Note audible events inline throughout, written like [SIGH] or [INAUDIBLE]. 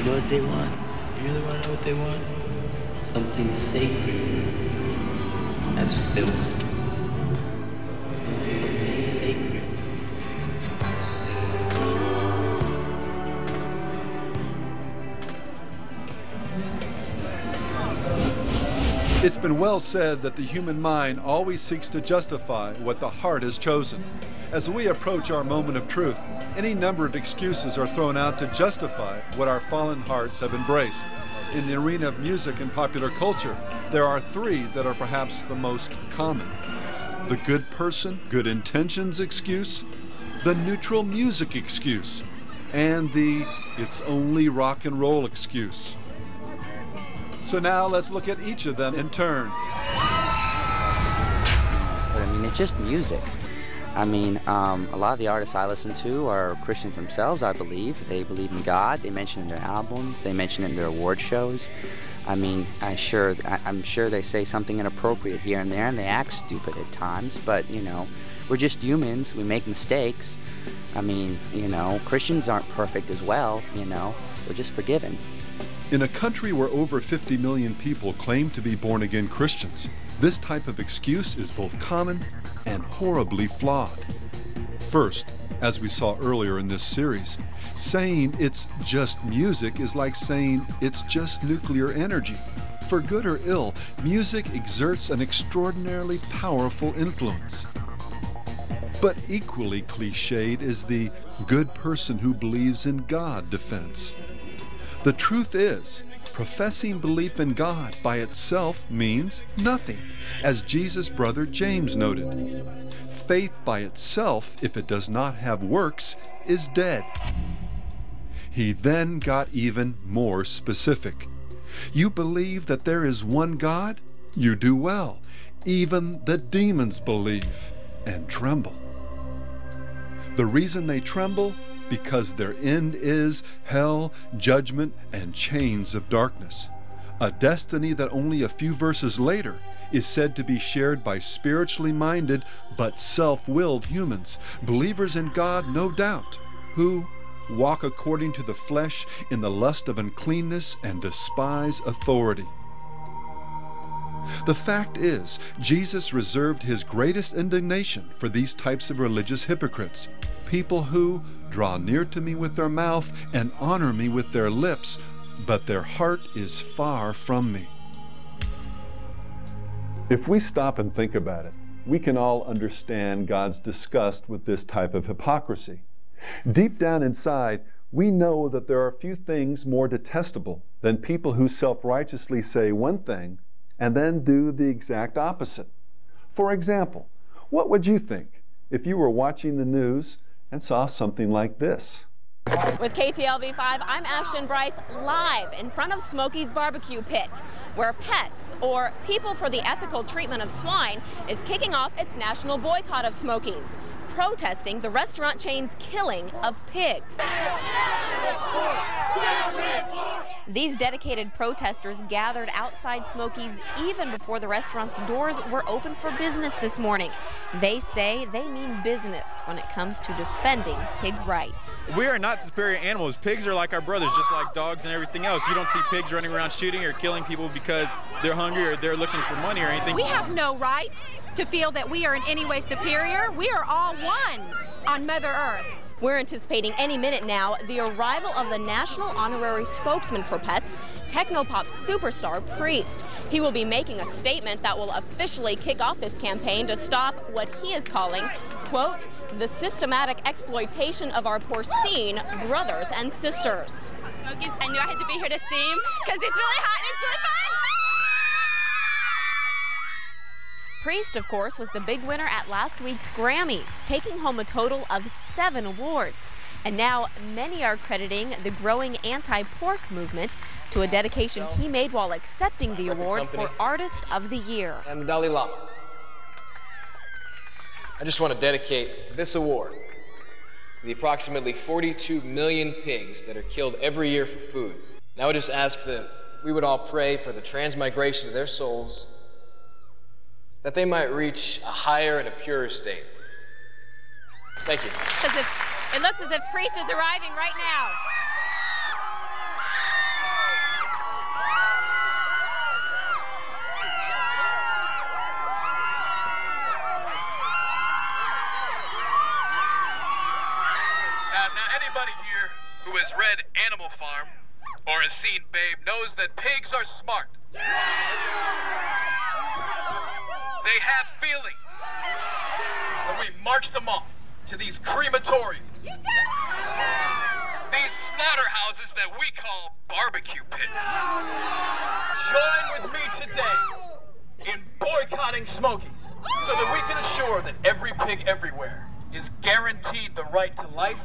You know what they want? You really want to know what they want? Something sacred. Something sacred. It's been well said that the human mind always seeks to justify what the heart has chosen. As we approach our moment of truth, any number of excuses are thrown out to justify what our fallen hearts have embraced. In the arena of music and popular culture, there are three that are perhaps the most common the good person, good intentions excuse, the neutral music excuse, and the it's only rock and roll excuse. So now let's look at each of them in turn. But I mean, it's just music. I mean, um, a lot of the artists I listen to are Christians themselves, I believe. They believe in God. They mention in their albums. They mention it in their award shows. I mean, I sure, I, I'm sure they say something inappropriate here and there, and they act stupid at times. But you know, we're just humans. We make mistakes. I mean, you know, Christians aren't perfect as well. You know, we're just forgiven. In a country where over 50 million people claim to be born again Christians, this type of excuse is both common and horribly flawed. First, as we saw earlier in this series, saying it's just music is like saying it's just nuclear energy. For good or ill, music exerts an extraordinarily powerful influence. But equally cliched is the good person who believes in God defense. The truth is, professing belief in God by itself means nothing, as Jesus' brother James noted. Faith by itself, if it does not have works, is dead. He then got even more specific. You believe that there is one God? You do well. Even the demons believe and tremble. The reason they tremble? Because their end is hell, judgment, and chains of darkness. A destiny that only a few verses later is said to be shared by spiritually minded but self willed humans, believers in God, no doubt, who walk according to the flesh in the lust of uncleanness and despise authority. The fact is, Jesus reserved his greatest indignation for these types of religious hypocrites, people who draw near to me with their mouth and honor me with their lips, but their heart is far from me. If we stop and think about it, we can all understand God's disgust with this type of hypocrisy. Deep down inside, we know that there are few things more detestable than people who self righteously say one thing and then do the exact opposite. For example, what would you think if you were watching the news and saw something like this? With KTLV 5, I'm Ashton Bryce live in front of Smokey's Barbecue Pit, where Pets, or People for the Ethical Treatment of Swine, is kicking off its national boycott of Smokey's, protesting the restaurant chain's killing of pigs. These dedicated protesters gathered outside Smokey's even before the restaurant's doors were open for business this morning. They say they mean business when it comes to defending pig rights. We are not superior animals. Pigs are like our brothers, just like dogs and everything else. You don't see pigs running around shooting or killing people because they're hungry or they're looking for money or anything. We have no right to feel that we are in any way superior. We are all one on Mother Earth. We're anticipating any minute now the arrival of the national honorary spokesman for pets, technopop superstar Priest. He will be making a statement that will officially kick off this campaign to stop what he is calling, quote, the systematic exploitation of our porcine brothers and sisters. Smokies, I knew I had to be here to see him because it's really hot and it's really fun. Priest, of course, was the big winner at last week's Grammys, taking home a total of seven awards. And now many are crediting the growing anti-pork movement to a dedication he made while accepting the award for Artist of the Year. And the Dalai Lama. I just want to dedicate this award to the approximately 42 million pigs that are killed every year for food. Now I just ask that we would all pray for the transmigration of their souls that they might reach a higher and a purer state. Thank you. If, it looks as if priest is arriving right now. Uh, now, anybody here who has read Animal Farm or has seen Babe knows that pigs are smart. Yeah! They have feelings. And we march them off to these crematoriums. These slaughterhouses that we call barbecue pits. Join with me today in boycotting Smokies so that we can assure that every pig everywhere is guaranteed the right to life,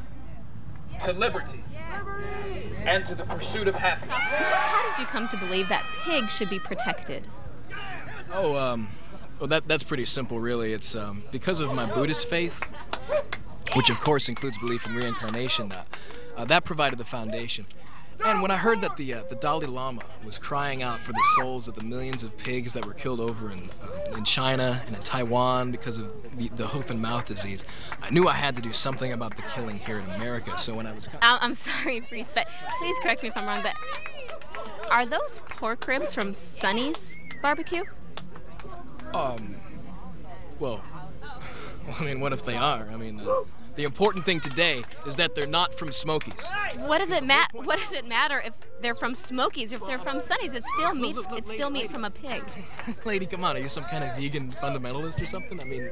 to liberty, and to the pursuit of happiness. How did you come to believe that pigs should be protected? Oh, um, well, that, that's pretty simple, really. It's um, because of my Buddhist faith, which of course includes belief in reincarnation, uh, uh, that provided the foundation. And when I heard that the, uh, the Dalai Lama was crying out for the souls of the millions of pigs that were killed over in, uh, in China and in Taiwan because of the, the hoof and mouth disease, I knew I had to do something about the killing here in America. So when I was. I'm sorry, priest, but please correct me if I'm wrong, but are those pork ribs from Sonny's barbecue? Um, well, [LAUGHS] I mean, what if they are? I mean, uh, the important thing today is that they're not from Smokies. What does it mat? What does it matter if they're from Smokies? Or if they're from Sonny's, it's still meat. It's still meat from a pig. [LAUGHS] Lady, come on, are you some kind of vegan fundamentalist or something? I mean,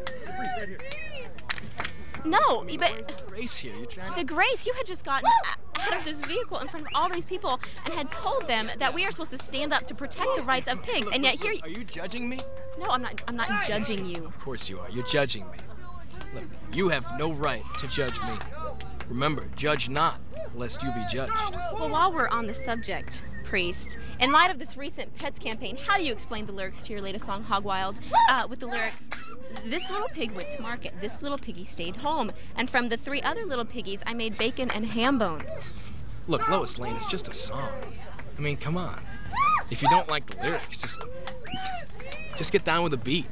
No, but race here. You're trying to. the grace you had just gotten a- out of this vehicle in front of all these people and had told them that we are supposed to stand up to protect the rights of pigs, and yet here. Are you judging me? No, I'm not. I'm not judging you. Of course you are. You're judging me. Look, you have no right to judge me. Remember, judge not, lest you be judged. Well, while we're on the subject, priest, in light of this recent Pets campaign, how do you explain the lyrics to your latest song, Hog Wild? Uh, with the lyrics, this little pig went to market, this little piggy stayed home, and from the three other little piggies, I made bacon and ham bone. Look, Lois Lane, it's just a song. I mean, come on. If you don't like the lyrics, just just get down with the beat.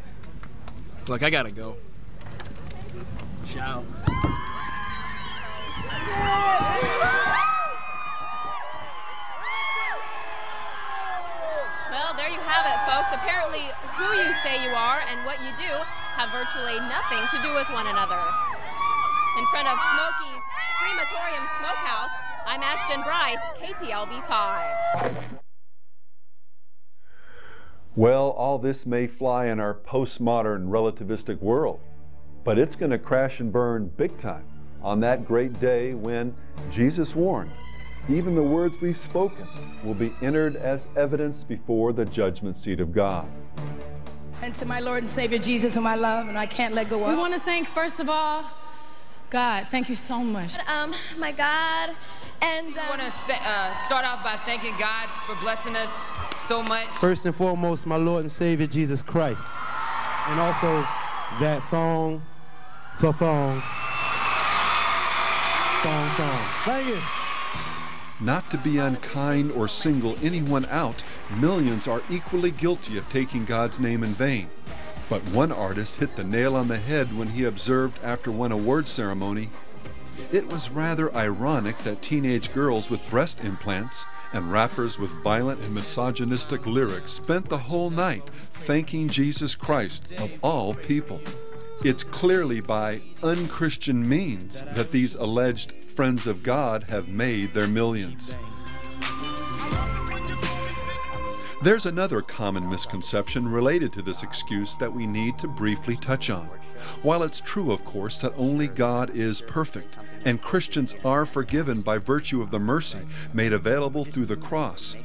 Look, I gotta go. Ciao. Well, there you have it, folks. Apparently, who you say you are and what you do have virtually nothing to do with one another. In front of Smokey's Crematorium Smokehouse, I'm Ashton Bryce, KTLV 5. Well, all this may fly in our postmodern relativistic world, but it's going to crash and burn big time on that great day when Jesus warned even the words we've spoken will be entered as evidence before the judgment seat of God. And to my Lord and Savior Jesus, whom I love and I can't let go of. We want to thank, first of all, God. Thank you so much. Um, my God, and I want to st- uh, start off by thanking God for blessing us so much. First and foremost, my Lord and Savior Jesus Christ. And also that thong, the thong, thong, thong. Thank you. Not to be unkind or single anyone out, millions are equally guilty of taking God's name in vain. But one artist hit the nail on the head when he observed after one award ceremony it was rather ironic that teenage girls with breast implants and rappers with violent and misogynistic lyrics spent the whole night thanking Jesus Christ of all people. It's clearly by unchristian means that these alleged friends of God have made their millions. There's another common misconception related to this excuse that we need to briefly touch on. While it's true, of course, that only God is perfect, and Christians are forgiven by virtue of the mercy made available through the cross,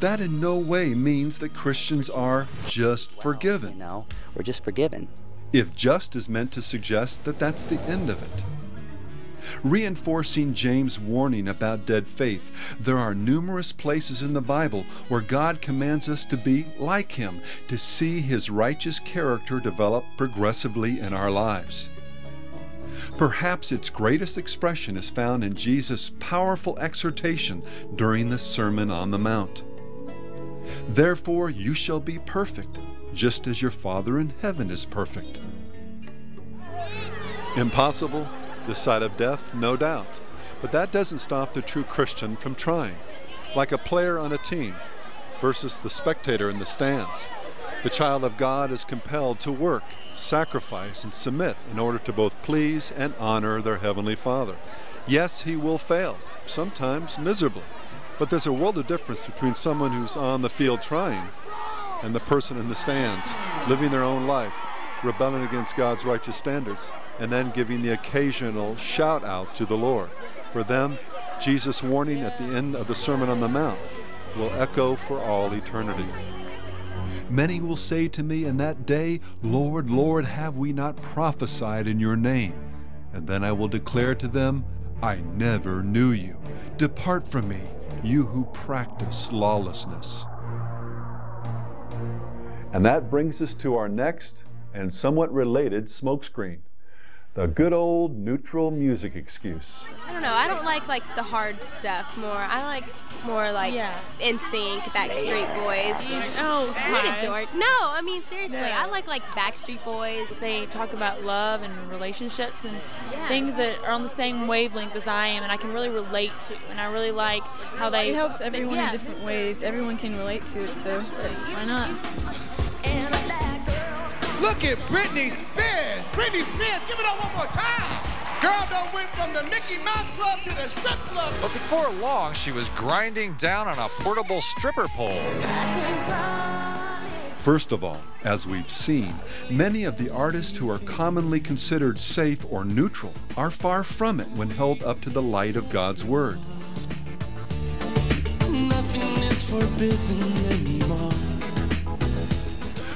that in no way means that Christians are just forgiven. No, we're just forgiven. If just is meant to suggest that that's the end of it. Reinforcing James' warning about dead faith, there are numerous places in the Bible where God commands us to be like Him, to see His righteous character develop progressively in our lives. Perhaps its greatest expression is found in Jesus' powerful exhortation during the Sermon on the Mount. Therefore, you shall be perfect, just as your Father in heaven is perfect. Impossible? The sight of death? No doubt. But that doesn't stop the true Christian from trying. Like a player on a team versus the spectator in the stands. The child of God is compelled to work, sacrifice, and submit in order to both please and honor their Heavenly Father. Yes, he will fail, sometimes miserably. But there's a world of difference between someone who's on the field trying and the person in the stands living their own life, rebelling against God's righteous standards, and then giving the occasional shout out to the Lord. For them, Jesus' warning at the end of the Sermon on the Mount will echo for all eternity. Many will say to me in that day, Lord, Lord, have we not prophesied in your name? And then I will declare to them, I never knew you. Depart from me, you who practice lawlessness. And that brings us to our next and somewhat related smokescreen the good old neutral music excuse. I don't know. I don't like like the hard stuff more. I like more like Yeah. NSYNC, Backstreet Boys. Oh, what hi. a dork. No, I mean seriously, No. I like like Backstreet Boys. They talk about love and relationships and Yeah. things that are on the same wavelength as I am, and I can really relate to. And I really like how they. It helps everyone yeah. in different ways. Everyone can relate to it, so why not? Look at Britney Spears. Britney Spears, give it up one more time. Girl done went from the Mickey Mouse Club to the strip club. But before long, she was grinding down on a portable stripper pole. First of all, as we've seen, many of the artists who are commonly considered safe or neutral are far from it when held up to the light of God's Word.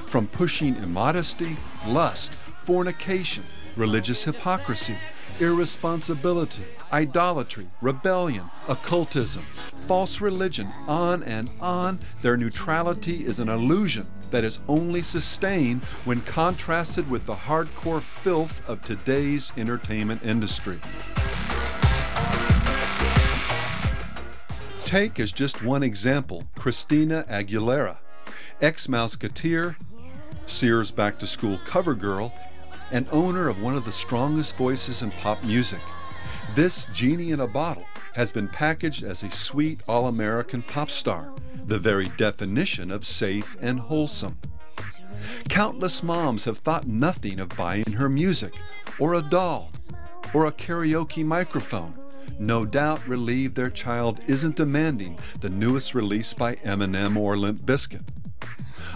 From pushing immodesty, lust, fornication, religious hypocrisy, irresponsibility, idolatry, rebellion, occultism, false religion, on and on, their neutrality is an illusion that is only sustained when contrasted with the hardcore filth of today's entertainment industry. Take as just one example Christina Aguilera, ex Mouseketeer, Sears Back to School cover girl, and owner of one of the strongest voices in pop music. This genie in a bottle has been packaged as a sweet all American pop star, the very definition of safe and wholesome. Countless moms have thought nothing of buying her music, or a doll, or a karaoke microphone, no doubt relieved their child isn't demanding the newest release by Eminem or Limp Bizkit.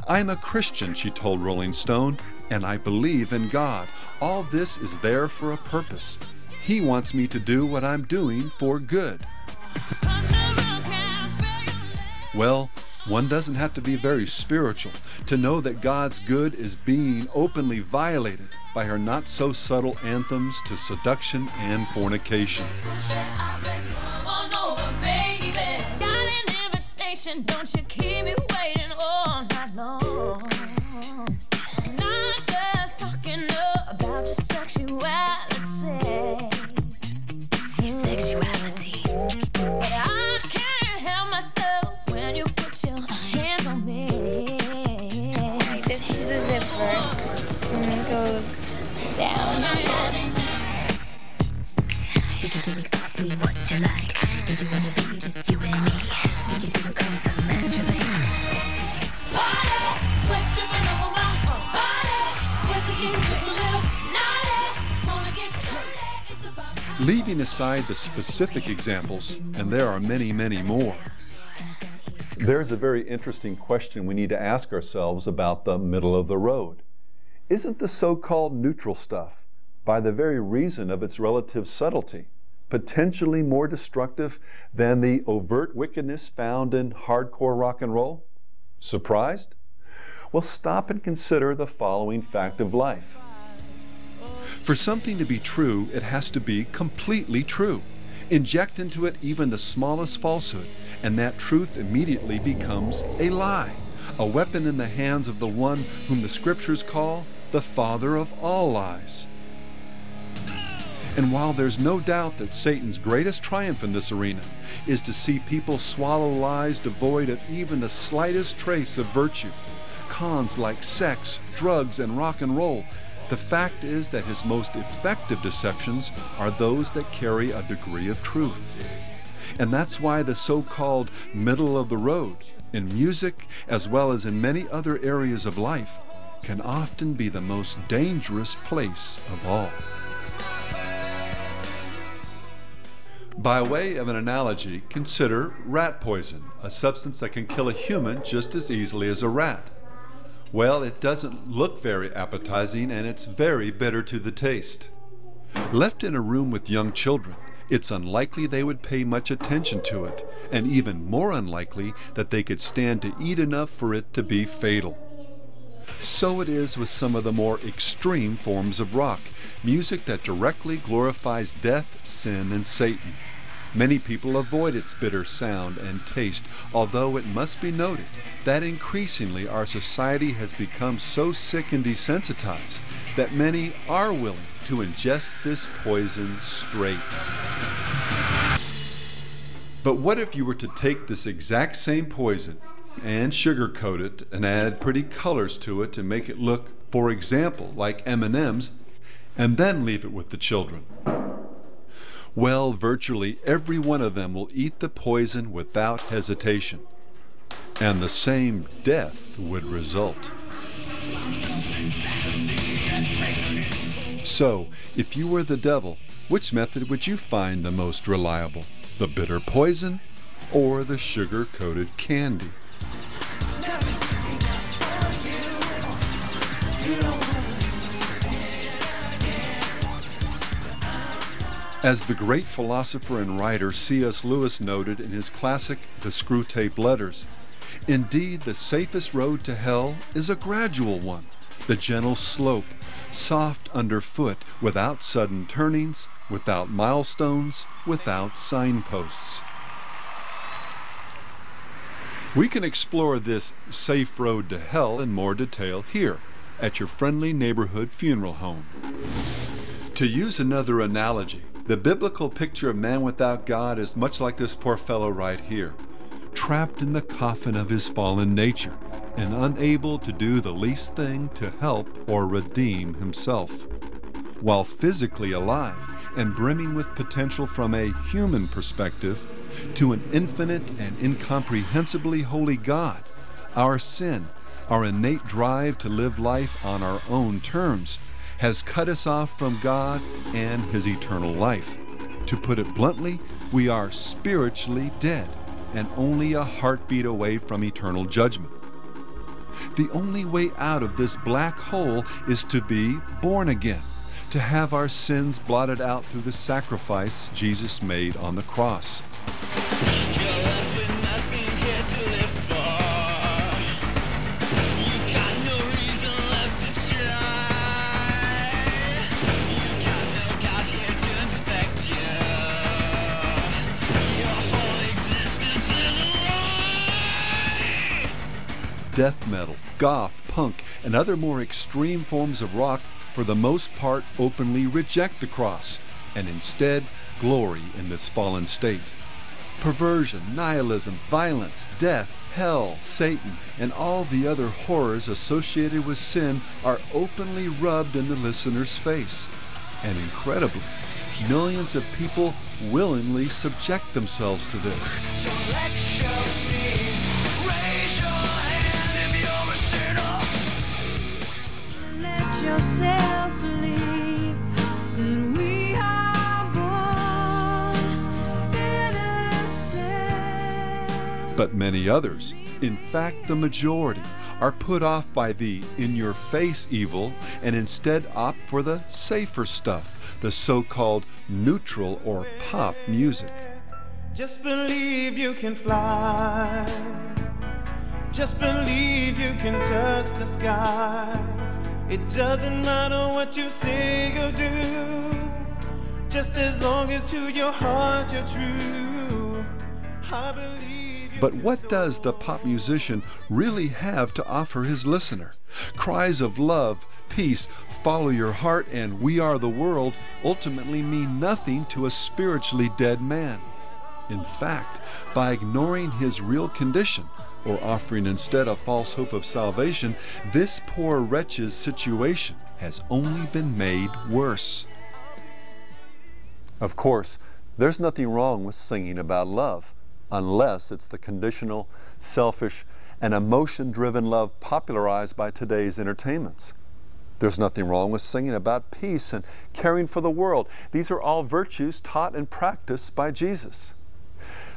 I'm a Christian, she told Rolling Stone, and I believe in God. All this is there for a purpose. He wants me to do what I'm doing for good. Well, one doesn't have to be very spiritual to know that God's good is being openly violated by her not so subtle anthems to seduction and fornication. Don't you keep me waiting all Not just talking about your sexuality. Your sexuality. Leaving aside the specific examples, and there are many, many more, there's a very interesting question we need to ask ourselves about the middle of the road. Isn't the so called neutral stuff, by the very reason of its relative subtlety, potentially more destructive than the overt wickedness found in hardcore rock and roll? Surprised? Well, stop and consider the following fact of life. For something to be true, it has to be completely true. Inject into it even the smallest falsehood, and that truth immediately becomes a lie, a weapon in the hands of the one whom the scriptures call the father of all lies. And while there's no doubt that Satan's greatest triumph in this arena is to see people swallow lies devoid of even the slightest trace of virtue, cons like sex, drugs, and rock and roll, the fact is that his most effective deceptions are those that carry a degree of truth. And that's why the so called middle of the road, in music as well as in many other areas of life, can often be the most dangerous place of all. By way of an analogy, consider rat poison, a substance that can kill a human just as easily as a rat. Well, it doesn't look very appetizing and it's very bitter to the taste. Left in a room with young children, it's unlikely they would pay much attention to it, and even more unlikely that they could stand to eat enough for it to be fatal. So it is with some of the more extreme forms of rock, music that directly glorifies death, sin, and Satan. Many people avoid its bitter sound and taste, although it must be noted that increasingly our society has become so sick and desensitized that many are willing to ingest this poison straight. But what if you were to take this exact same poison and sugarcoat it and add pretty colors to it to make it look, for example, like M&Ms, and then leave it with the children? Well, virtually every one of them will eat the poison without hesitation, and the same death would result. So, if you were the devil, which method would you find the most reliable? The bitter poison or the sugar coated candy? As the great philosopher and writer C.S. Lewis noted in his classic The Screwtape Letters, indeed the safest road to hell is a gradual one, the gentle slope, soft underfoot, without sudden turnings, without milestones, without signposts. We can explore this safe road to hell in more detail here at your friendly neighborhood funeral home. To use another analogy, the biblical picture of man without God is much like this poor fellow right here, trapped in the coffin of his fallen nature and unable to do the least thing to help or redeem himself. While physically alive and brimming with potential from a human perspective to an infinite and incomprehensibly holy God, our sin, our innate drive to live life on our own terms, has cut us off from God and His eternal life. To put it bluntly, we are spiritually dead and only a heartbeat away from eternal judgment. The only way out of this black hole is to be born again, to have our sins blotted out through the sacrifice Jesus made on the cross. Death metal, goth, punk, and other more extreme forms of rock for the most part openly reject the cross and instead glory in this fallen state. Perversion, nihilism, violence, death, hell, Satan, and all the other horrors associated with sin are openly rubbed in the listener's face. And incredibly, millions of people willingly subject themselves to this. But many others, in fact the majority, are put off by the in your face evil and instead opt for the safer stuff, the so called neutral or pop music. Just believe you can fly. Just believe you can touch the sky. It doesn't matter what you say or do, just as long as to your heart you're true. I believe. But what does the pop musician really have to offer his listener? Cries of love, peace, follow your heart, and we are the world ultimately mean nothing to a spiritually dead man. In fact, by ignoring his real condition, or offering instead a false hope of salvation, this poor wretch's situation has only been made worse. Of course, there's nothing wrong with singing about love, unless it's the conditional, selfish, and emotion driven love popularized by today's entertainments. There's nothing wrong with singing about peace and caring for the world. These are all virtues taught and practiced by Jesus.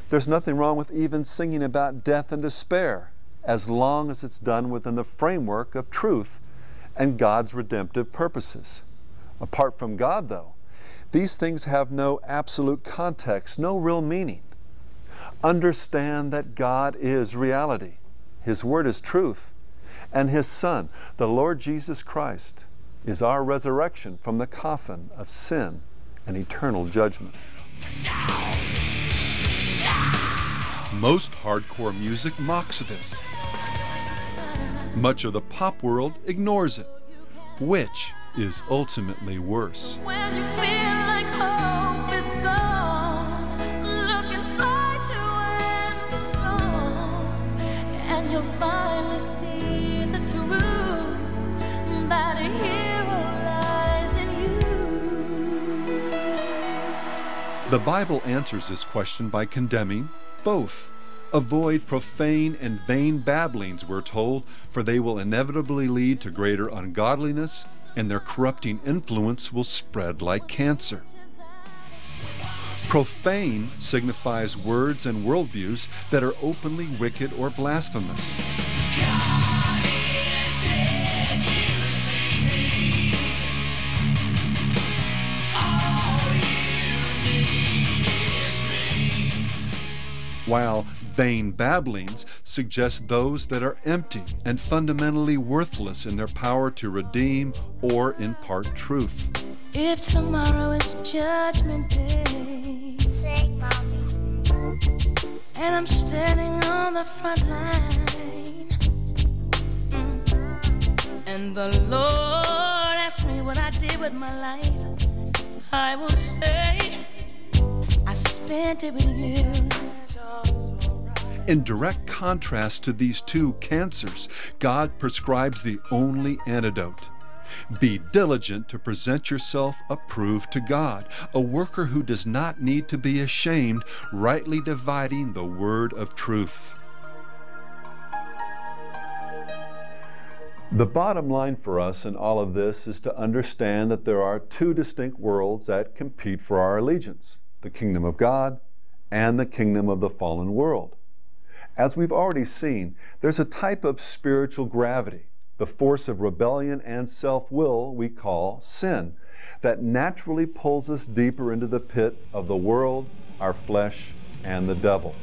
There's nothing wrong with even singing about death and despair, as long as it's done within the framework of truth and God's redemptive purposes. Apart from God, though, these things have no absolute context, no real meaning. Understand that God is reality, His Word is truth, and His Son, the Lord Jesus Christ, is our resurrection from the coffin of sin and eternal judgment. Most hardcore music mocks this. Much of the pop world ignores it. Which is ultimately worse? When you feel like hope is gone, look inside you and be strong, and you'll finally see the truth that a hero lies in you. The Bible answers this question by condemning both. Avoid profane and vain babblings, we're told, for they will inevitably lead to greater ungodliness, and their corrupting influence will spread like cancer. Profane signifies words and worldviews that are openly wicked or blasphemous. While vain babblings suggest those that are empty and fundamentally worthless in their power to redeem or impart truth. If tomorrow is judgment day, sing, mommy. And I'm standing on the front line, mm. and the Lord asks me what I did with my life, I will say, I spent it with you. In direct contrast to these two cancers, God prescribes the only antidote. Be diligent to present yourself approved to God, a worker who does not need to be ashamed, rightly dividing the word of truth. The bottom line for us in all of this is to understand that there are two distinct worlds that compete for our allegiance the kingdom of God and the kingdom of the fallen world. As we've already seen, there's a type of spiritual gravity, the force of rebellion and self will we call sin, that naturally pulls us deeper into the pit of the world, our flesh, and the devil.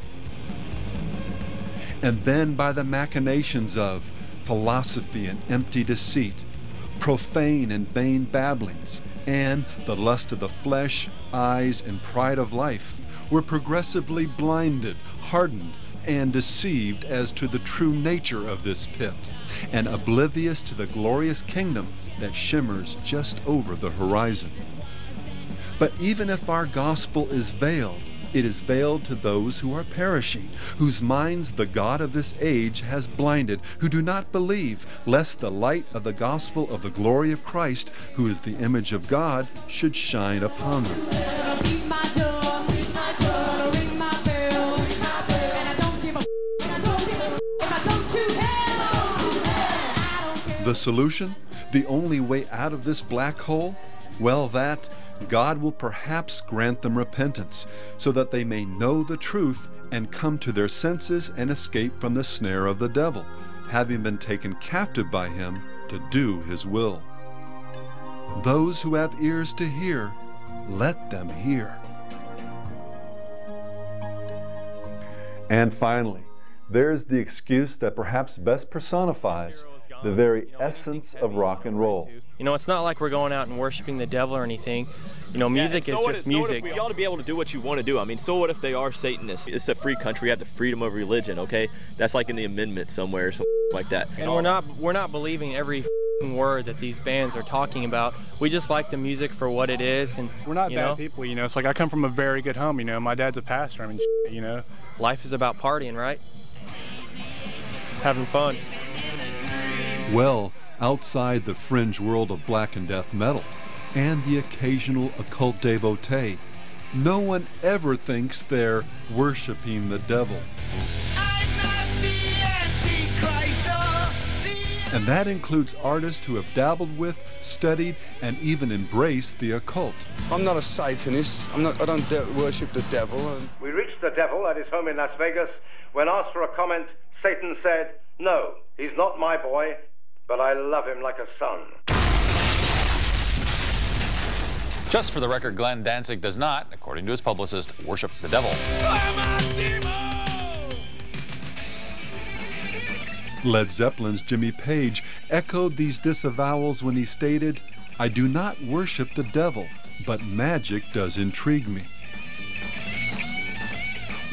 And then by the machinations of philosophy and empty deceit, profane and vain babblings, and the lust of the flesh, eyes, and pride of life, we're progressively blinded, hardened, and deceived as to the true nature of this pit, and oblivious to the glorious kingdom that shimmers just over the horizon. But even if our gospel is veiled, it is veiled to those who are perishing, whose minds the God of this age has blinded, who do not believe, lest the light of the gospel of the glory of Christ, who is the image of God, should shine upon them. The solution? The only way out of this black hole? Well, that God will perhaps grant them repentance, so that they may know the truth and come to their senses and escape from the snare of the devil, having been taken captive by him to do his will. Those who have ears to hear, let them hear. And finally, there's the excuse that perhaps best personifies the very essence of rock and roll. You know, it's not like we're going out and worshiping the devil or anything. You know, music yeah, so is just if, so music. So we ought to be able to do what you want to do. I mean, so what if they are Satanists? It's a free country. You have the freedom of religion. Okay, that's like in the amendment somewhere, or something [LAUGHS] like that. and we're not we're not believing every word that these bands are talking about. We just like the music for what it is, and we're not you bad know, people. You know, it's like I come from a very good home. You know, my dad's a pastor. I mean, [LAUGHS] you know, life is about partying, right? Having fun. Well, outside the fringe world of black and death metal and the occasional occult devotee, no one ever thinks they're worshiping the devil. And that includes artists who have dabbled with, studied, and even embraced the occult. I'm not a Satanist. I'm not. I don't de- worship the devil. We reached the devil at his home in Las Vegas. When asked for a comment, Satan said, No, he's not my boy, but I love him like a son. Just for the record, Glenn Danzig does not, according to his publicist, worship the devil. Led Zeppelin's Jimmy Page echoed these disavowals when he stated, I do not worship the devil, but magic does intrigue me.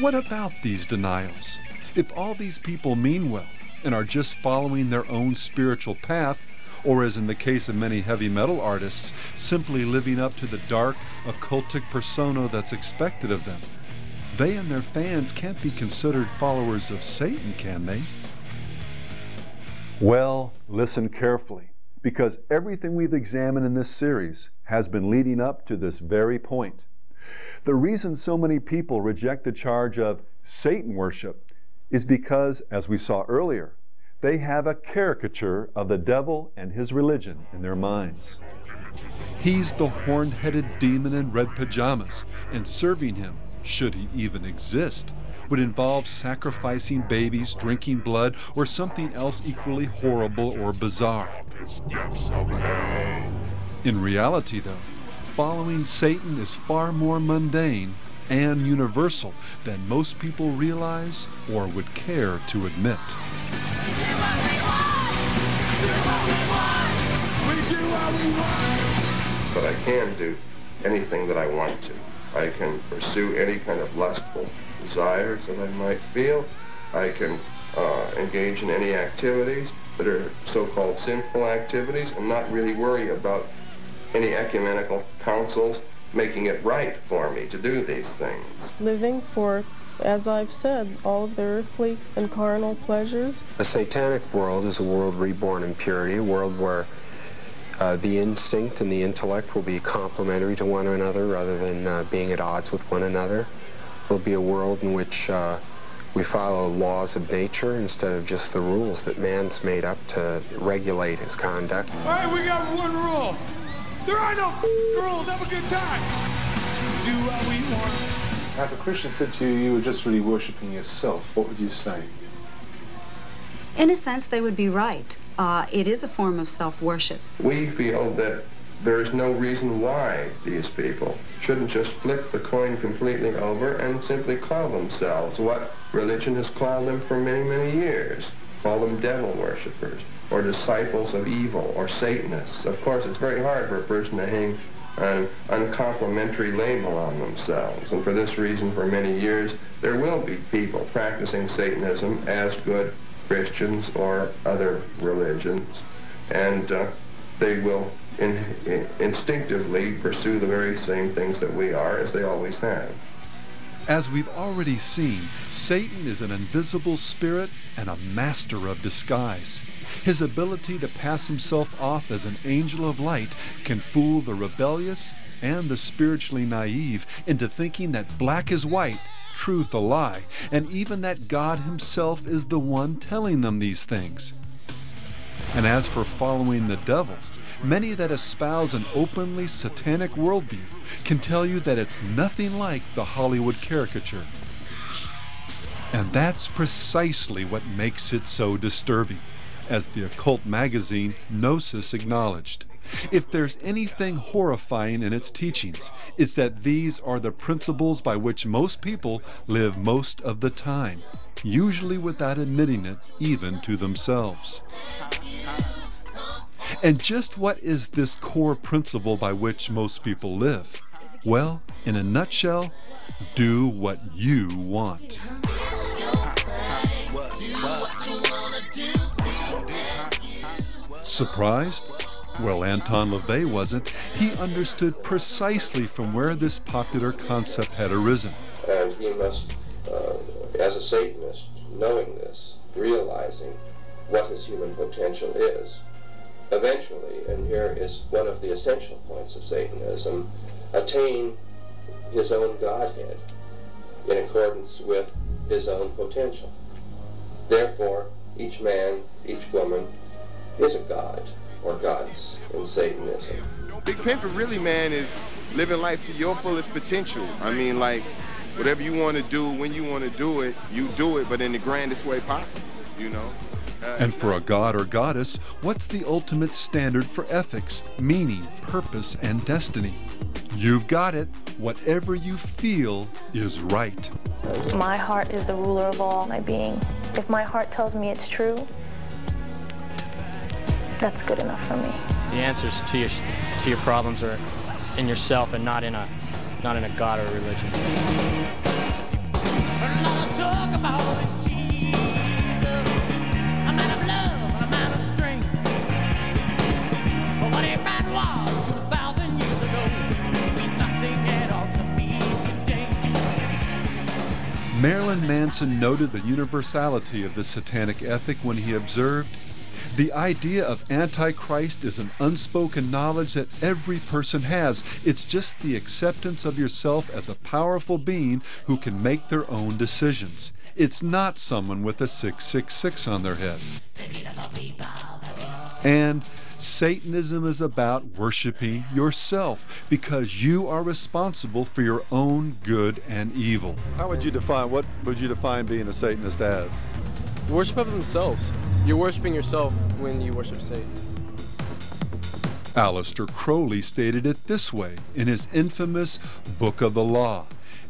What about these denials? If all these people mean well and are just following their own spiritual path, or as in the case of many heavy metal artists, simply living up to the dark, occultic persona that's expected of them, they and their fans can't be considered followers of Satan, can they? Well, listen carefully, because everything we've examined in this series has been leading up to this very point. The reason so many people reject the charge of Satan worship is because, as we saw earlier, they have a caricature of the devil and his religion in their minds. He's the horn headed demon in red pajamas, and serving him, should he even exist, would involve sacrificing babies, drinking blood, or something else equally horrible or bizarre. In reality, though, following Satan is far more mundane and universal than most people realize or would care to admit. But I can do anything that I want to. I can pursue any kind of lustful desires that I might feel. I can uh, engage in any activities that are so-called sinful activities and not really worry about any ecumenical councils making it right for me to do these things. Living for, as I've said, all of the earthly and carnal pleasures. A satanic world is a world reborn in purity, a world where uh, the instinct and the intellect will be complementary to one another rather than uh, being at odds with one another. It will be a world in which uh, we follow laws of nature instead of just the rules that man's made up to regulate his conduct. All right, we got one rule. There are no rules. Have a good time. Do what we want. If a Christian said to you, you were just really worshiping yourself, what would you say? In a sense, they would be right. Uh, it is a form of self-worship. We feel that there is no reason why these people shouldn't just flip the coin completely over and simply call themselves what religion has called them for many, many years. Call them devil worshippers or disciples of evil or Satanists. Of course, it's very hard for a person to hang an uncomplimentary label on themselves. And for this reason, for many years, there will be people practicing Satanism as good Christians or other religions. And uh, they will in, in, instinctively pursue the very same things that we are, as they always have. As we've already seen, Satan is an invisible spirit and a master of disguise. His ability to pass himself off as an angel of light can fool the rebellious and the spiritually naive into thinking that black is white, truth a lie, and even that God himself is the one telling them these things. And as for following the devil, many that espouse an openly satanic worldview can tell you that it's nothing like the Hollywood caricature. And that's precisely what makes it so disturbing, as the occult magazine Gnosis acknowledged. If there's anything horrifying in its teachings, it's that these are the principles by which most people live most of the time, usually without admitting it even to themselves. And just what is this core principle by which most people live? Well, in a nutshell, do what you want. Surprised? Well, Anton LaVey wasn't. He understood precisely from where this popular concept had arisen. And he must, uh, as a Satanist, knowing this, realizing what his human potential is, eventually, and here is one of the essential points of Satanism, attain his own Godhead in accordance with his own potential. Therefore, each man, each woman is a god or gods in Satanism. Big Pimpin' really, man, is living life to your fullest potential. I mean, like, whatever you want to do, when you want to do it, you do it, but in the grandest way possible, you know? And for a god or goddess, what's the ultimate standard for ethics, meaning, purpose, and destiny? You've got it. Whatever you feel is right. My heart is the ruler of all my being. If my heart tells me it's true, that's good enough for me. The answers to your to your problems are in yourself and not in a not in a god or a religion. Marilyn Manson noted the universality of this satanic ethic when he observed the idea of Antichrist is an unspoken knowledge that every person has. It's just the acceptance of yourself as a powerful being who can make their own decisions. It's not someone with a 666 on their head. And Satanism is about worshiping yourself because you are responsible for your own good and evil. How would you define, what would you define being a Satanist as? Worship of themselves. You're worshiping yourself when you worship Satan. Aleister Crowley stated it this way in his infamous Book of the Law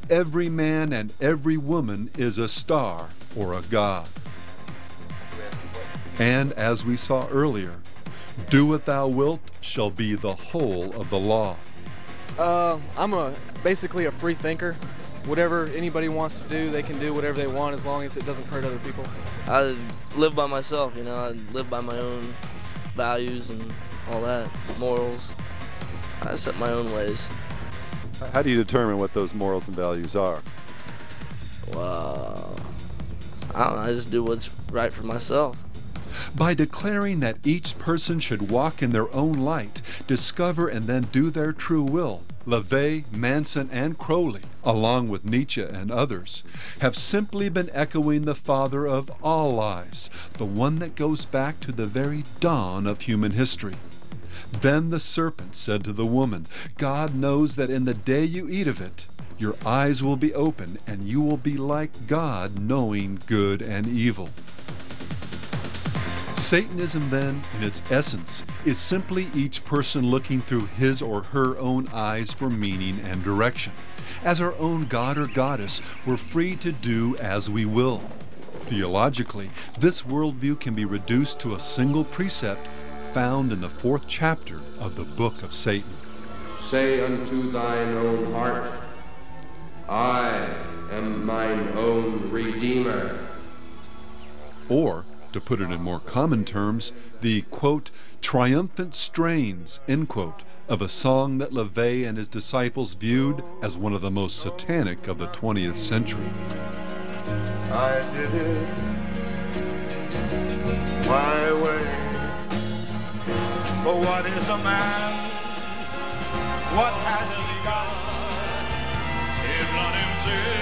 Every man and every woman is a star or a god. And as we saw earlier, do what thou wilt shall be the whole of the law. Uh, I'm a basically a free thinker. Whatever anybody wants to do, they can do whatever they want as long as it doesn't hurt other people. I live by myself, you know. I live by my own values and all that, morals. I set my own ways. How do you determine what those morals and values are? Wow. I don't know. I just do what's right for myself. By declaring that each person should walk in their own light, discover and then do their true will, LaVey, Manson, and Crowley, along with Nietzsche and others, have simply been echoing the father of all lies, the one that goes back to the very dawn of human history. Then the serpent said to the woman, God knows that in the day you eat of it, your eyes will be open, and you will be like God, knowing good and evil. Satanism, then, in its essence, is simply each person looking through his or her own eyes for meaning and direction. As our own god or goddess, we're free to do as we will. Theologically, this worldview can be reduced to a single precept found in the fourth chapter of the Book of Satan. Say unto thine own heart, I am mine own Redeemer. Or, to put it in more common terms, the quote, triumphant strains, end quote, of a song that LaVey and his disciples viewed as one of the most satanic of the 20th century. I did it my way. For what is a man? What has he got? If not himself,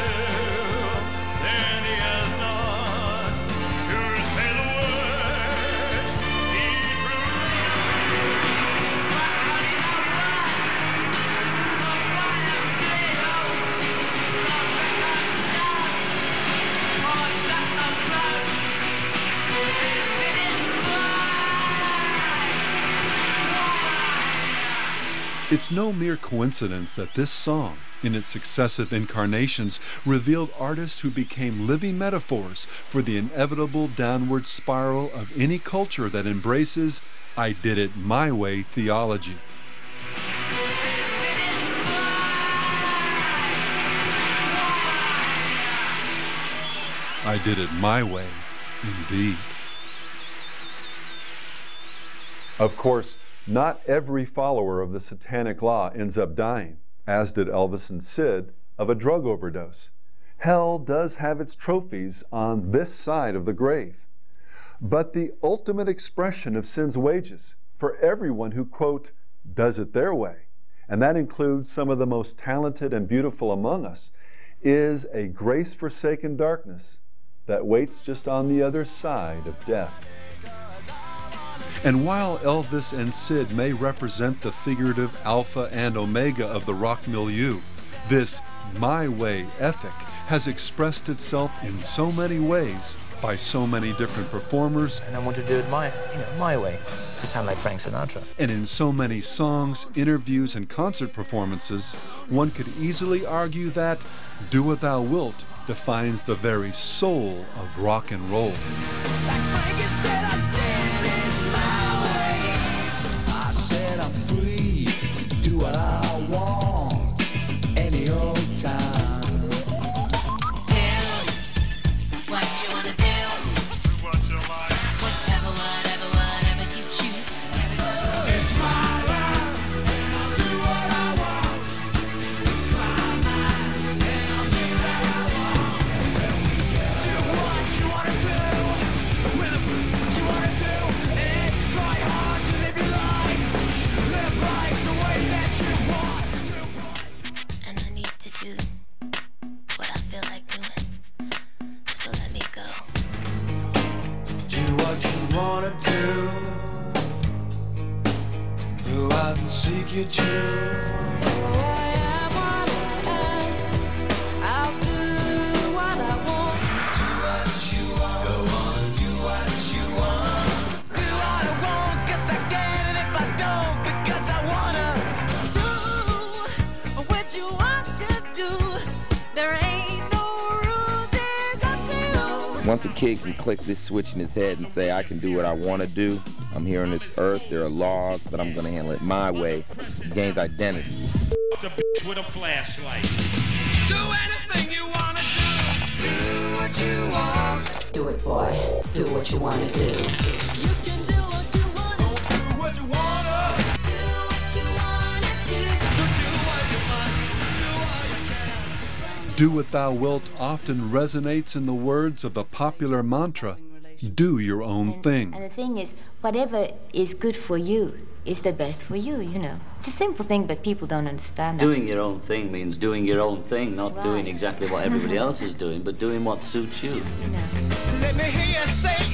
It's no mere coincidence that this song, in its successive incarnations, revealed artists who became living metaphors for the inevitable downward spiral of any culture that embraces I did it my way theology. I did it my way, indeed. Of course, not every follower of the satanic law ends up dying, as did Elvis and Sid, of a drug overdose. Hell does have its trophies on this side of the grave. But the ultimate expression of sin's wages for everyone who, quote, does it their way, and that includes some of the most talented and beautiful among us, is a grace forsaken darkness that waits just on the other side of death. And while Elvis and Sid may represent the figurative alpha and omega of the rock milieu, this my way ethic has expressed itself in so many ways by so many different performers And I want to do it my, you know, my way, to sound like Frank Sinatra. and in so many songs, interviews, and concert performances, one could easily argue that Do What Thou Wilt defines the very soul of rock and roll. I click this switch in his head and say, I can do what I want to do, I'm here on this earth, there are laws, but I'm going to handle it my way, he gains identity. The bitch with a flashlight. Do anything you wanna do. Do what you want. Do it, boy. Do what you want to do. You can do what you wanna. Do what you wanna. Do What Thou Wilt often resonates in the words of the popular mantra Do your own thing. And the thing is, whatever is good for you is the best for you, you know. It's a simple thing, but people don't understand that. Doing your own thing means doing your own thing, not Right. doing exactly what everybody [LAUGHS] else is doing, but doing what suits you. Let me hear you say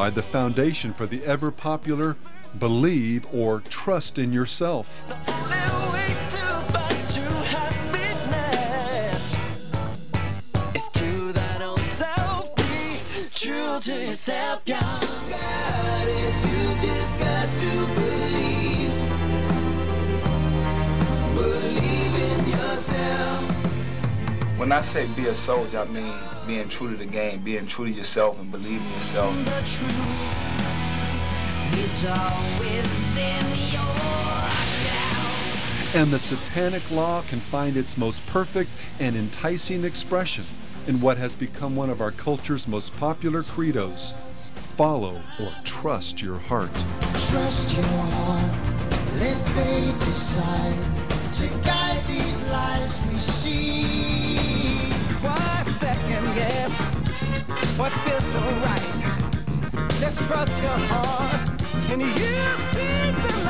provide the foundation for the ever popular believe or trust in yourself. Yourself. When I say be a soldier, I mean being true to the game, being true to yourself and believing in yourself. The truth is all within. And the satanic law can find its most perfect and enticing expression in what has become one of our culture's most popular credos follow or trust your heart. Trust your heart. Let fate decide to guide what feels so right? Just trust your heart and you'll see the light.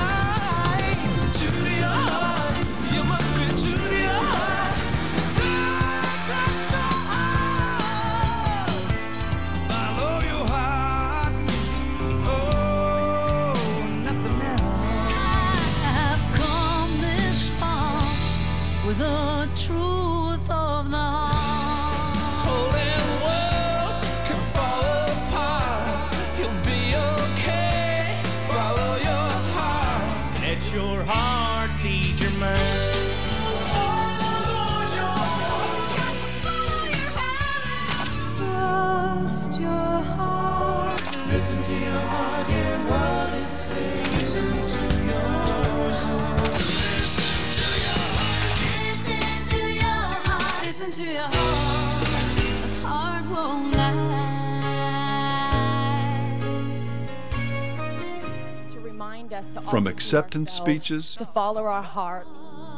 From acceptance speeches to follow our hearts.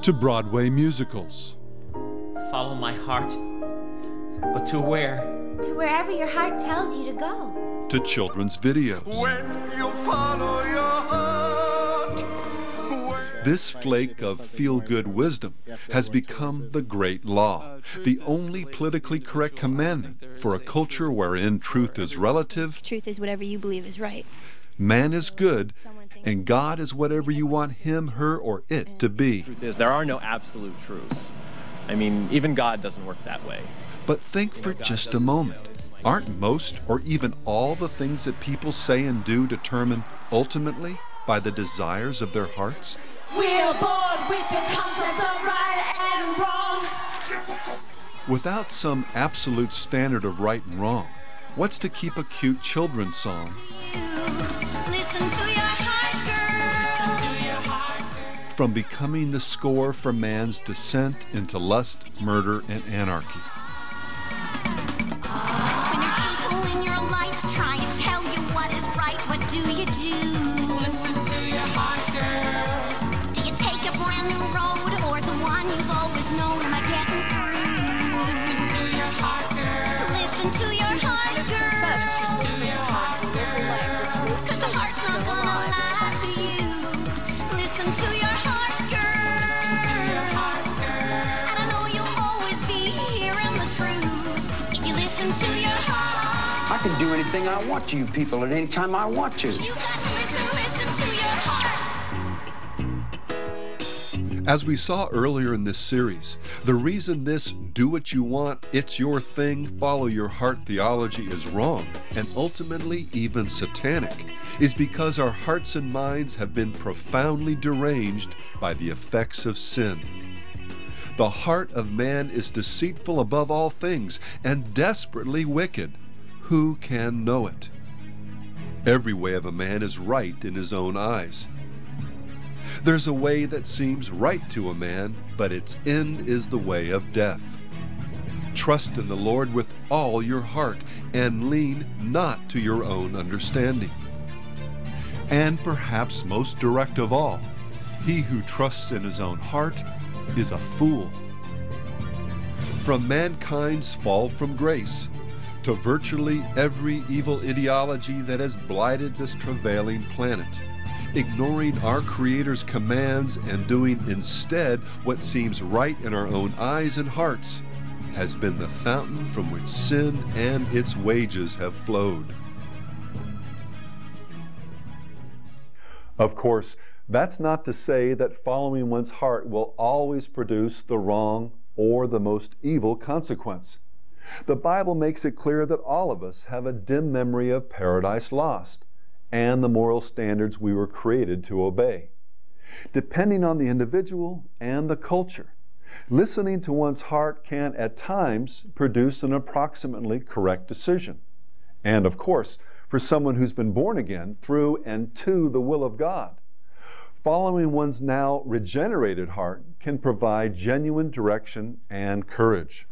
to Broadway musicals. Follow my heart. But to where? To wherever your heart tells you to go. to children's videos. When you follow your heart. This flake of feel good wisdom has become the great law, the only politically correct commandment for a culture wherein truth is relative, Truth is whatever you believe is right. man is good, and God is whatever you want him, her, or it to be. truth is there are no absolute truths. I mean, even God doesn't work that way. But think for just a moment. Aren't most or even all the things that people say and do determined ultimately by the desires of their hearts? We're bored with the concept of right and wrong. Without some absolute standard of right and wrong, what's to keep a cute children's song from becoming the score for man's descent into lust, murder, and anarchy? Anything I want to you people at any time I want to. You gotta listen, listen to your heart. As we saw earlier in this series, the reason this do what you want, it's your thing, follow your heart theology is wrong, and ultimately even satanic, is because our hearts and minds have been profoundly deranged by the effects of sin. The heart of man is deceitful above all things and desperately wicked. Who can know it? Every way of a man is right in his own eyes. There's a way that seems right to a man, but its end is the way of death. Trust in the Lord with all your heart, and lean not to your own understanding. And perhaps most direct of all, he who trusts in his own heart is a fool. From mankind's fall from grace to virtually every evil ideology that has blighted this travailing planet, ignoring our Creator's commands and doing instead what seems right in our own eyes and hearts, has been the fountain from which sin and its wages have flowed. Of course, that's not to say that following one's heart will always produce the wrong or the most evil consequence. The Bible makes it clear that all of us have a dim memory of paradise lost and the moral standards we were created to obey. Depending on the individual and the culture, listening to one's heart can at times produce an approximately correct decision. And of course, for someone who's been born again through and to the will of God, following one's now regenerated heart can provide genuine direction and courage.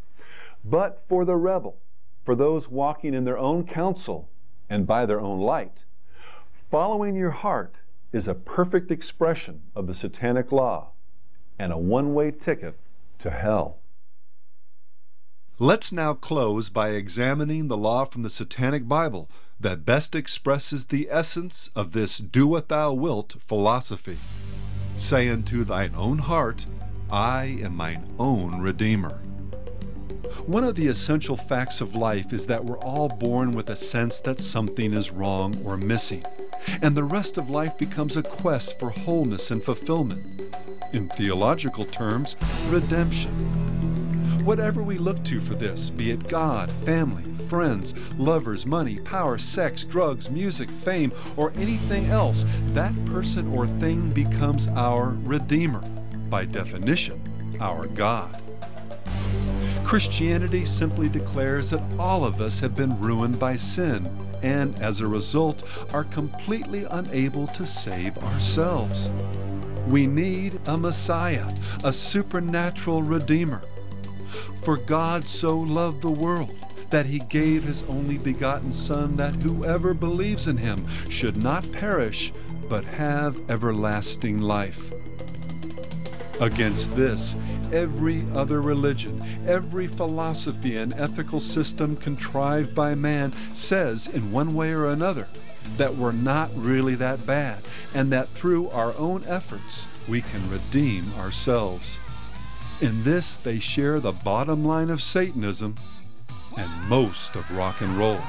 But for the rebel, for those walking in their own counsel and by their own light, following your heart is a perfect expression of the satanic law and a one way ticket to hell. Let's now close by examining the law from the Satanic Bible that best expresses the essence of this do what thou wilt philosophy. Say unto thine own heart, I am mine own Redeemer. One of the essential facts of life is that we're all born with a sense that something is wrong or missing, and the rest of life becomes a quest for wholeness and fulfillment. In theological terms, redemption. Whatever we look to for this, be it God, family, friends, lovers, money, power, sex, drugs, music, fame, or anything else, that person or thing becomes our Redeemer. By definition, our God. Christianity simply declares that all of us have been ruined by sin and, as a result, are completely unable to save ourselves. We need a Messiah, a supernatural Redeemer. For God so loved the world that he gave his only begotten Son, that whoever believes in him should not perish, but have everlasting life. Against this, every other religion, every philosophy and ethical system contrived by man says, in one way or another, that we're not really that bad, and that through our own efforts we can redeem ourselves. In this, they share the bottom line of Satanism and most of rock and roll.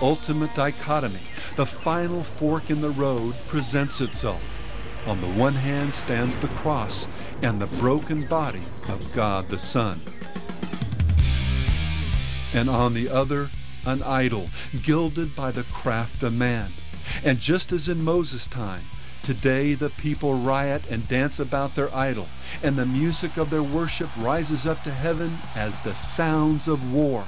Ultimate dichotomy, the final fork in the road, presents itself. On the one hand stands the cross and the broken body of God the Son. And on the other, an idol, gilded by the craft of man. And just as in Moses' time, today the people riot and dance about their idol, and the music of their worship rises up to heaven as the sounds of war.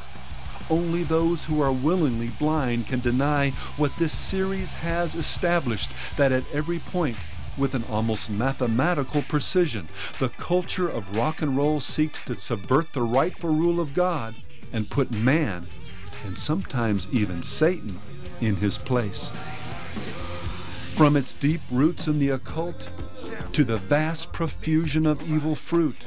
Only those who are willingly blind can deny what this series has established that at every point, with an almost mathematical precision, the culture of rock and roll seeks to subvert the rightful rule of God and put man, and sometimes even Satan, in his place. From its deep roots in the occult to the vast profusion of evil fruit,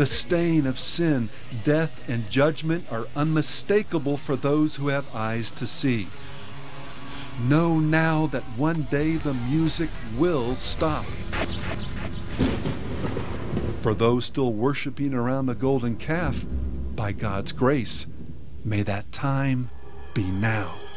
the stain of sin, death, and judgment are unmistakable for those who have eyes to see. Know now that one day the music will stop. For those still worshiping around the golden calf, by God's grace, may that time be now.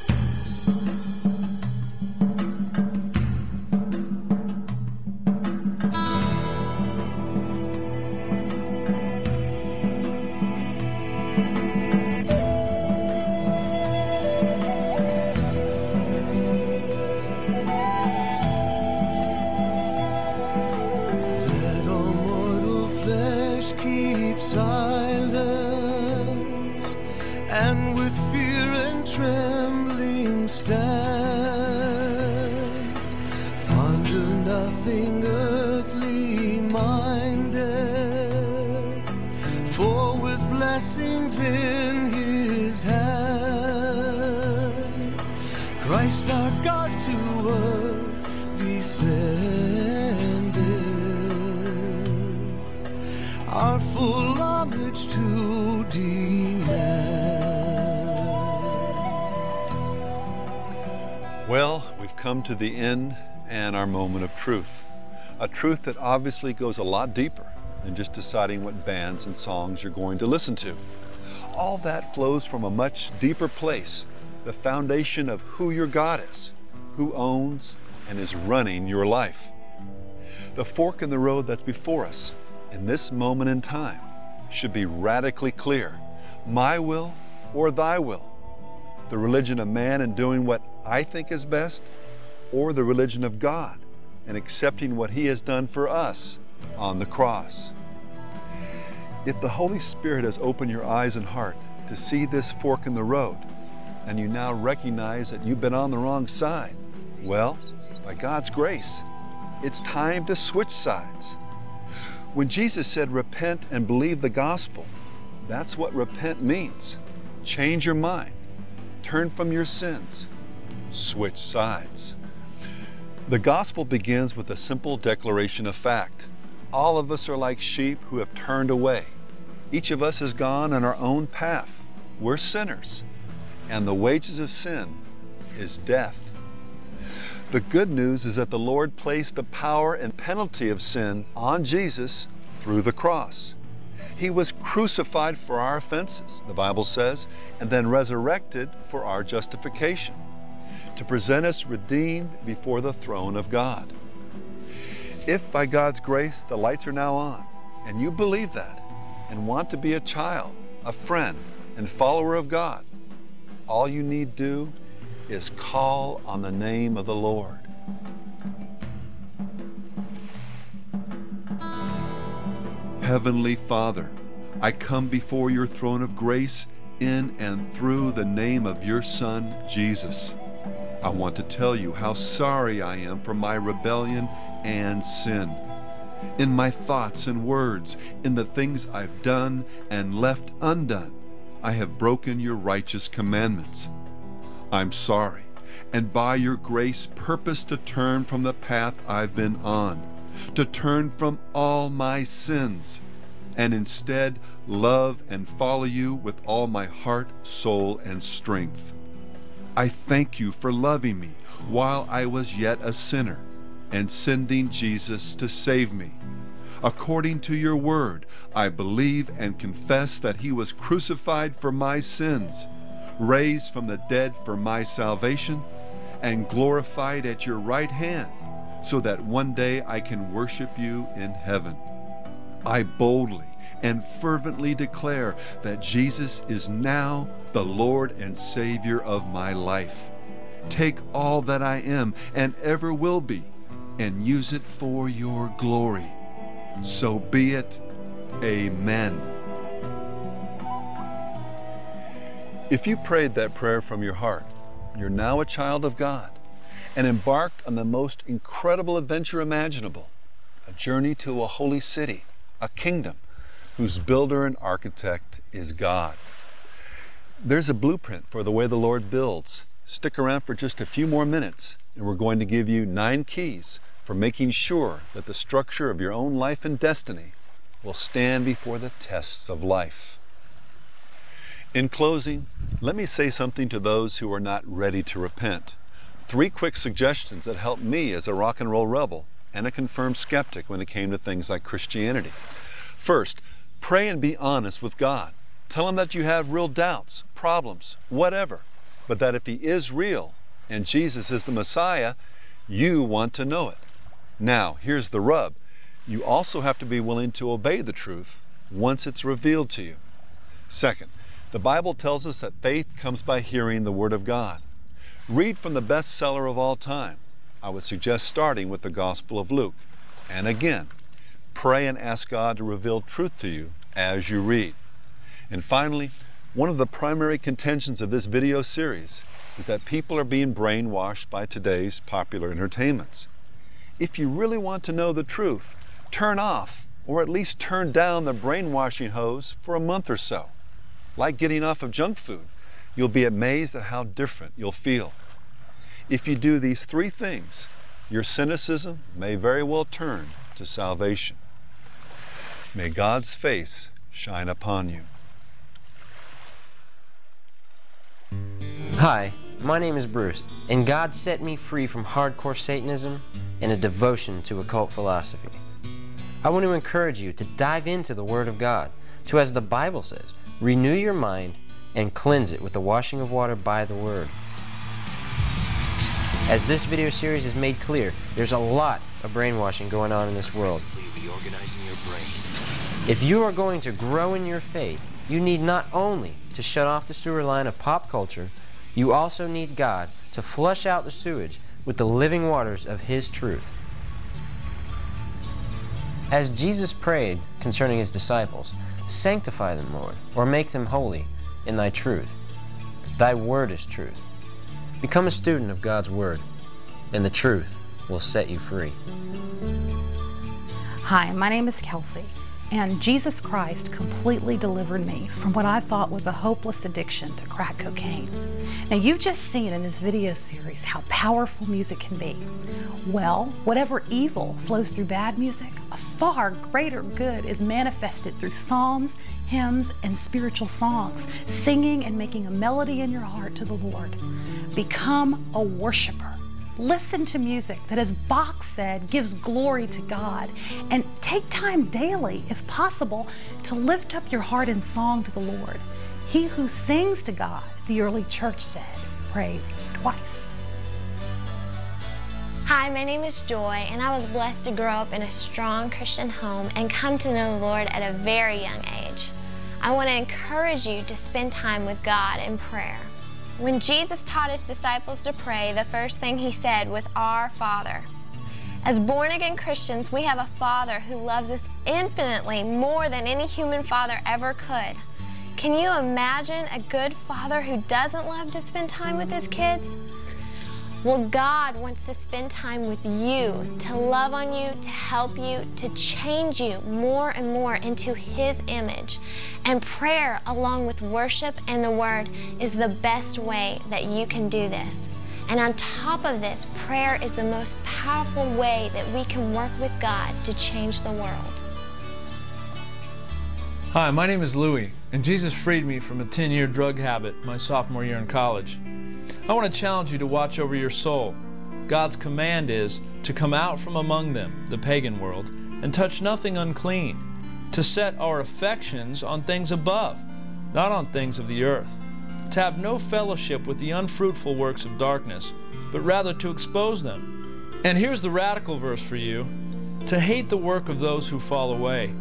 Obviously goes a lot deeper than just deciding what bands and songs you're going to listen to. All that flows from a much deeper place the foundation of who your God is, who owns and is running your life. The fork in the road that's before us in this moment in time should be radically clear my will or thy will. The religion of man and doing what I think is best, or the religion of God and accepting what He has done for us on the cross. If the Holy Spirit has opened your eyes and heart to see this fork in the road, and you now recognize that you've been on the wrong side, well, by God's grace, it's time to switch sides. When Jesus said, Repent and believe the gospel, that's what repent means. Change your mind, turn from your sins, switch sides. The gospel begins with a simple declaration of fact. All of us are like sheep who have turned away. Each of us has gone on our own path. We're sinners, and the wages of sin is death. The good news is that the Lord placed the power and penalty of sin on Jesus through the cross. He was crucified for our offenses, the Bible says, and then resurrected for our justification, to present us redeemed before the throne of God. If by God's grace the lights are now on, and you believe that, and want to be a child, a friend, and follower of God, all you need do is call on the name of the Lord. Heavenly Father, I come before your throne of grace in and through the name of your Son, Jesus. I want to tell you how sorry I am for my rebellion and sin. In my thoughts and words, in the things I've done and left undone, I have broken your righteous commandments. I'm sorry, and by your grace purpose to turn from the path I've been on, to turn from all my sins, and instead love and follow you with all my heart, soul, and strength. I thank you for loving me while I was yet a sinner and sending Jesus to save me. According to your word, I believe and confess that he was crucified for my sins, raised from the dead for my salvation, and glorified at your right hand, so that one day I can worship you in heaven. I boldly and fervently declare that Jesus is now the Lord and Savior of my life. Take all that I am and ever will be and use it for your glory. So be it. Amen. If you prayed that prayer from your heart, you're now a child of God and embarked on the most incredible adventure imaginable a journey to a holy city, a kingdom whose builder and architect is God. There's a blueprint for the way the Lord builds. Stick around for just a few more minutes, and we're going to give you nine keys for making sure that the structure of your own life and destiny will stand before the tests of life. In closing, let me say something to those who are not ready to repent. Three quick suggestions that helped me as a rock and roll rebel and a confirmed skeptic when it came to things like Christianity. First, pray and be honest with God. Tell Him that you have real doubts, problems, whatever, but that if He is real and Jesus is the Messiah, you want to know it. Now, here's the rub you also have to be willing to obey the truth once it's revealed to you. Second, the Bible tells us that faith comes by hearing the Word of God. Read from the bestseller of all time. I would suggest starting with the Gospel of Luke. And again, pray and ask God to reveal truth to you as you read. And finally, one of the primary contentions of this video series is that people are being brainwashed by today's popular entertainments. If you really want to know the truth, turn off or at least turn down the brainwashing hose for a month or so. Like getting off of junk food, you'll be amazed at how different you'll feel. If you do these three things, your cynicism may very well turn to salvation. May God's face shine upon you. Hi, my name is Bruce, and God set me free from hardcore Satanism and a devotion to occult philosophy. I want to encourage you to dive into the Word of God, to, as the Bible says, renew your mind and cleanse it with the washing of water by the Word. As this video series has made clear, there's a lot of brainwashing going on in this world. If you are going to grow in your faith, you need not only to shut off the sewer line of pop culture, you also need God to flush out the sewage with the living waters of His truth. As Jesus prayed concerning His disciples, sanctify them, Lord, or make them holy in Thy truth. Thy word is truth. Become a student of God's word, and the truth will set you free. Hi, my name is Kelsey, and Jesus Christ completely delivered me from what I thought was a hopeless addiction to crack cocaine. Now, you've just seen in this video series how powerful music can be. Well, whatever evil flows through bad music, a far greater good is manifested through psalms, hymns, and spiritual songs, singing and making a melody in your heart to the Lord. Become a worshiper. Listen to music that, as Bach said, gives glory to God. And take time daily, if possible, to lift up your heart in song to the Lord. He who sings to God, the early church said, prays twice. Hi, my name is Joy, and I was blessed to grow up in a strong Christian home and come to know the Lord at a very young age. I want to encourage you to spend time with God in prayer. When Jesus taught his disciples to pray, the first thing he said was, Our Father. As born again Christians, we have a Father who loves us infinitely more than any human father ever could. Can you imagine a good father who doesn't love to spend time with his kids? Well, God wants to spend time with you, to love on you, to help you, to change you more and more into His image. And prayer, along with worship and the Word, is the best way that you can do this. And on top of this, prayer is the most powerful way that we can work with God to change the world. Hi, my name is Louie, and Jesus freed me from a 10 year drug habit my sophomore year in college. I want to challenge you to watch over your soul. God's command is to come out from among them, the pagan world, and touch nothing unclean, to set our affections on things above, not on things of the earth, to have no fellowship with the unfruitful works of darkness, but rather to expose them. And here's the radical verse for you to hate the work of those who fall away.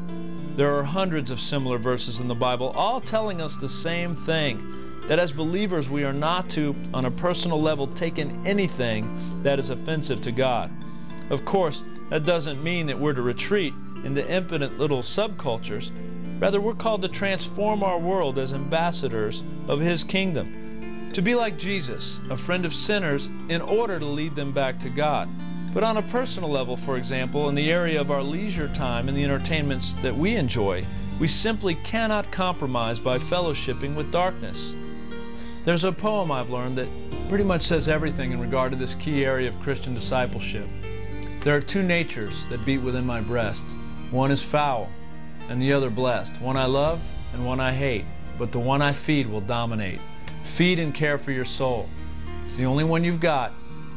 There are hundreds of similar verses in the Bible, all telling us the same thing that as believers we are not to, on a personal level, take in anything that is offensive to God. Of course, that doesn't mean that we're to retreat into impotent little subcultures. Rather, we're called to transform our world as ambassadors of His kingdom, to be like Jesus, a friend of sinners, in order to lead them back to God. But on a personal level, for example, in the area of our leisure time and the entertainments that we enjoy, we simply cannot compromise by fellowshipping with darkness. There's a poem I've learned that pretty much says everything in regard to this key area of Christian discipleship. There are two natures that beat within my breast. One is foul, and the other blessed. One I love, and one I hate, but the one I feed will dominate. Feed and care for your soul. It's the only one you've got,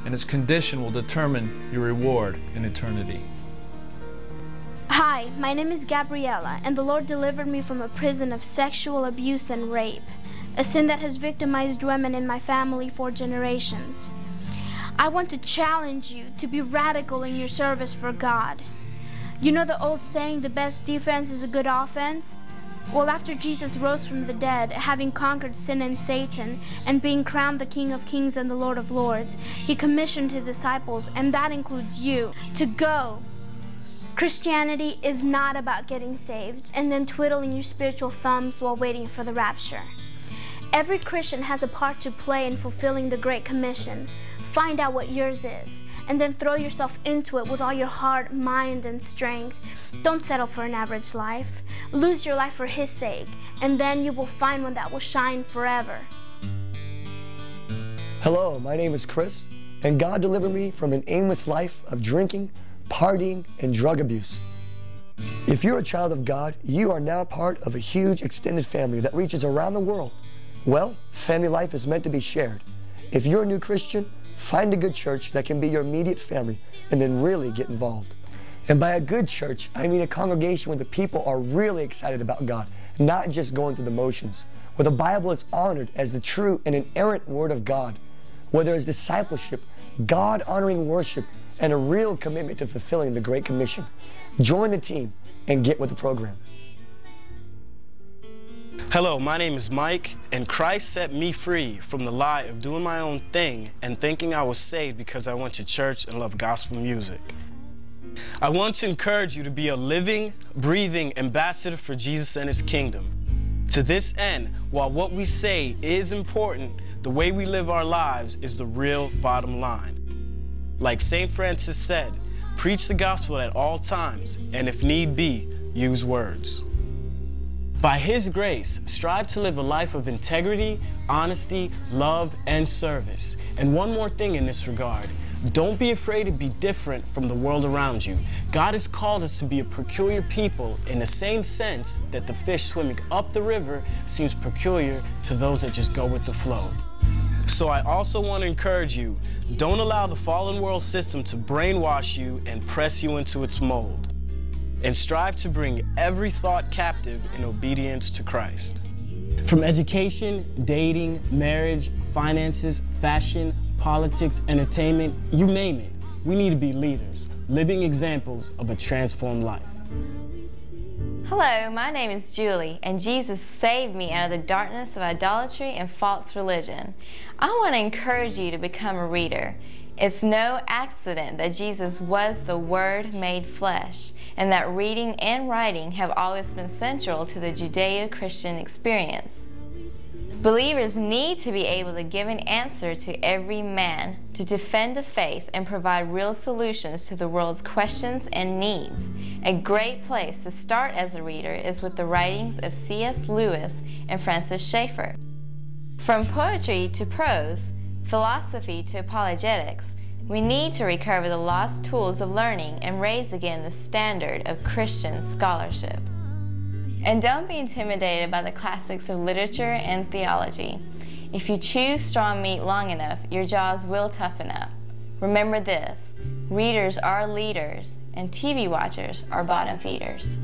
and its condition will determine your reward in eternity. Hi, my name is Gabriella, and the Lord delivered me from a prison of sexual abuse and rape, a sin that has victimized women in my family for generations. I want to challenge you to be radical in your service for God. You know the old saying, the best defense is a good offense? Well, after Jesus rose from the dead, having conquered sin and Satan, and being crowned the King of Kings and the Lord of Lords, he commissioned his disciples, and that includes you, to go. Christianity is not about getting saved and then twiddling your spiritual thumbs while waiting for the rapture. Every Christian has a part to play in fulfilling the Great Commission. Find out what yours is, and then throw yourself into it with all your heart, mind, and strength. Don't settle for an average life. Lose your life for His sake, and then you will find one that will shine forever. Hello, my name is Chris, and God delivered me from an aimless life of drinking, partying, and drug abuse. If you're a child of God, you are now part of a huge extended family that reaches around the world. Well, family life is meant to be shared. If you're a new Christian, find a good church that can be your immediate family and then really get involved. And by a good church, I mean a congregation where the people are really excited about God, not just going through the motions. where the Bible is honored as the true and inerrant Word of God, where there is discipleship, God honoring worship, and a real commitment to fulfilling the Great Commission. Join the team and get with the program. Hello, my name is Mike, and Christ set me free from the lie of doing my own thing and thinking I was saved because I went to church and loved gospel music. I want to encourage you to be a living, breathing ambassador for Jesus and His kingdom. To this end, while what we say is important, the way we live our lives is the real bottom line. Like St. Francis said, preach the gospel at all times, and if need be, use words. By His grace, strive to live a life of integrity, honesty, love, and service. And one more thing in this regard don't be afraid to be different from the world around you. God has called us to be a peculiar people in the same sense that the fish swimming up the river seems peculiar to those that just go with the flow. So I also want to encourage you don't allow the fallen world system to brainwash you and press you into its mold. And strive to bring every thought captive in obedience to Christ. From education, dating, marriage, finances, fashion, politics, entertainment, you name it, we need to be leaders, living examples of a transformed life. Hello, my name is Julie, and Jesus saved me out of the darkness of idolatry and false religion. I want to encourage you to become a reader. It's no accident that Jesus was the Word made flesh, and that reading and writing have always been central to the Judeo Christian experience. Believers need to be able to give an answer to every man, to defend the faith, and provide real solutions to the world's questions and needs. A great place to start as a reader is with the writings of C.S. Lewis and Francis Schaeffer. From poetry to prose, philosophy to apologetics, we need to recover the lost tools of learning and raise again the standard of Christian scholarship. And don't be intimidated by the classics of literature and theology. If you chew strong meat long enough, your jaws will toughen up. Remember this readers are leaders, and TV watchers are bottom feeders.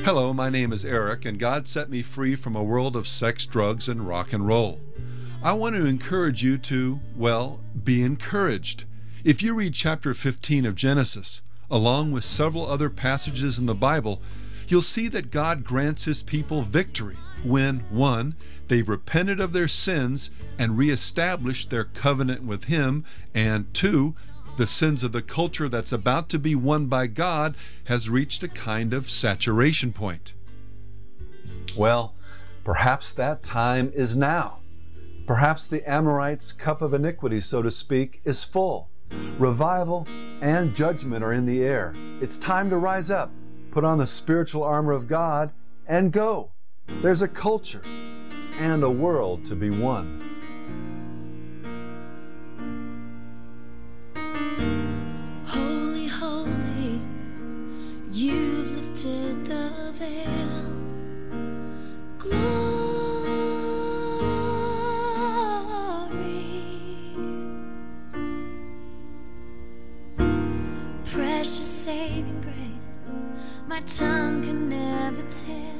Hello, my name is Eric, and God set me free from a world of sex, drugs, and rock and roll. I want to encourage you to, well, be encouraged. If you read chapter 15 of Genesis, along with several other passages in the Bible, you'll see that God grants His people victory when, one, they've repented of their sins and reestablished their covenant with Him, and two, the sins of the culture that's about to be won by God has reached a kind of saturation point. Well, perhaps that time is now. Perhaps the Amorites' cup of iniquity, so to speak, is full. Revival and judgment are in the air. It's time to rise up, put on the spiritual armor of God, and go. There's a culture and a world to be won. You've lifted the veil. Glory, precious saving grace, my tongue can never tell.